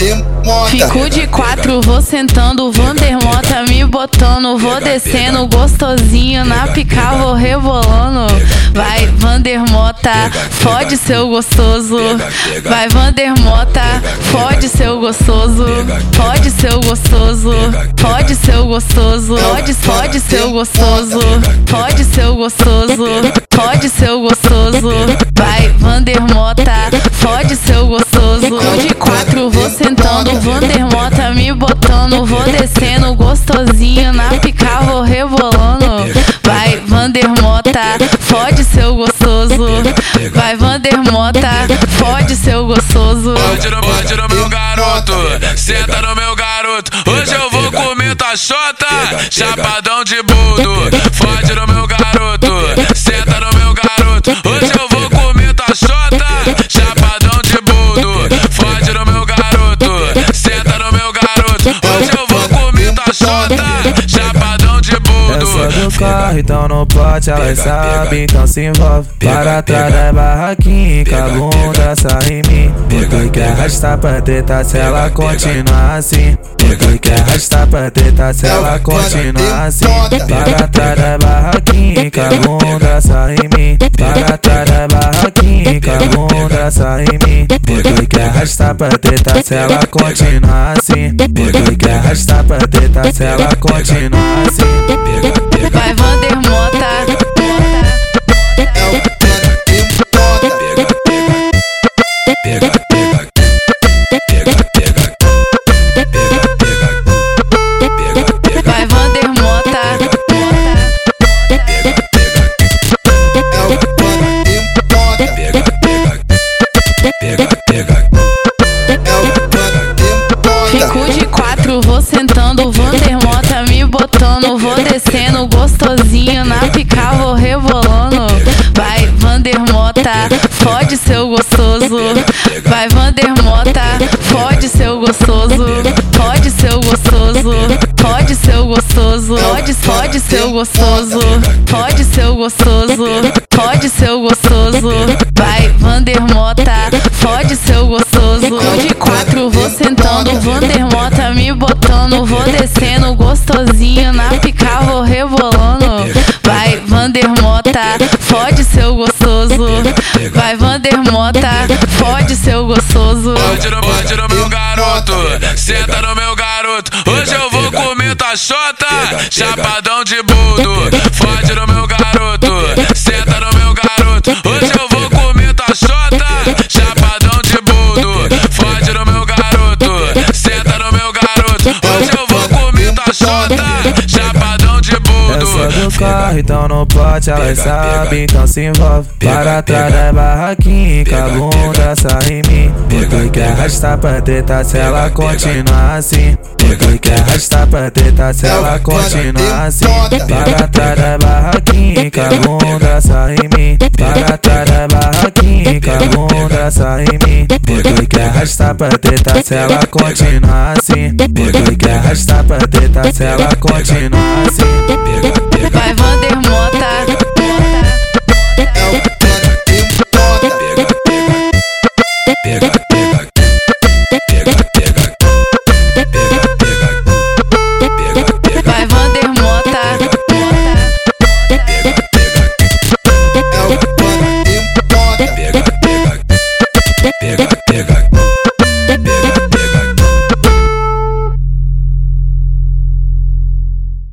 demota. Fico de quatro, vou sentando, Vandermota me botando, vou descendo gostosinho na pica, vou rebolando. Vai, Vandermota, fode seu gostoso. Vai, Vandermota, fode seu gostoso. Fode seu gostoso. Fode seu gostoso. Fode, fode seu gostoso. Fode seu gostoso. Fode seu gostoso. Vai, Vandermota, fode seu gostoso. Vou sentando, Vandermota me botando, vou descendo gostosinho na pica, vou rebolando. Vai, Vandermota, fode seu gostoso. Vai, Vandermota, fode seu gostoso. Pode no, pode no meu garoto, senta no meu garoto. Hoje eu vou comer tua chota, chapadão de Carro, então no pote, elas sabem, então se envolve. Para trás da barraquinha, com a bunda sai em mim. Tu quer arrastar pra treta se ela continuar assim. Tu quer arrastar pra treta se ela continuar assim. Para trás da barraquinha, com a bunda sai em mim. Para trás da barraquinha, com a bunda sai em mim. Tu quer arrastar pra treta se ela continuar assim. Tu quer arrastar pra treta se ela continuar assim. Vai, Vandermota. É de quatro, vou sentando, Vandermota me botando, vou descendo gostosinho na pica, vou rebolando. Vai, Vandermota, fode seu gostoso. Vai, Vandermota, fode seu gostoso. Fode seu gostoso. Fode seu gostoso. Fode, fode seu gostoso. Fode seu gostoso. Fode seu gostoso. Vai, Vandermota, fode seu gostoso. De quatro, vou sentando, Vandermota me botando, vou descendo gostosinho na pica, vou rebolando. Vai, Vandermota, fode seu gostoso. Vai, Vandermota, fode seu gostoso. Pode no, pode no meu garoto, senta no meu garoto. Hoje eu vou comer tua chota, chapadão de então no pote, elas sabem, então se envolve. Para trás da barraquinha, com a bunda sai em mim. Tu quer arrastar pra treta se ela continuar assim. Tu quer arrastar pra treta se ela continuar assim. Para trás da barraquinha, com a bunda sai em mim. Para trás da barraquinha, com a bunda sai em mim. Tu quer arrastar pra treta se ela continuar assim. Tu quer arrastar pra treta se ela continuar assim. Vai, Vandermota.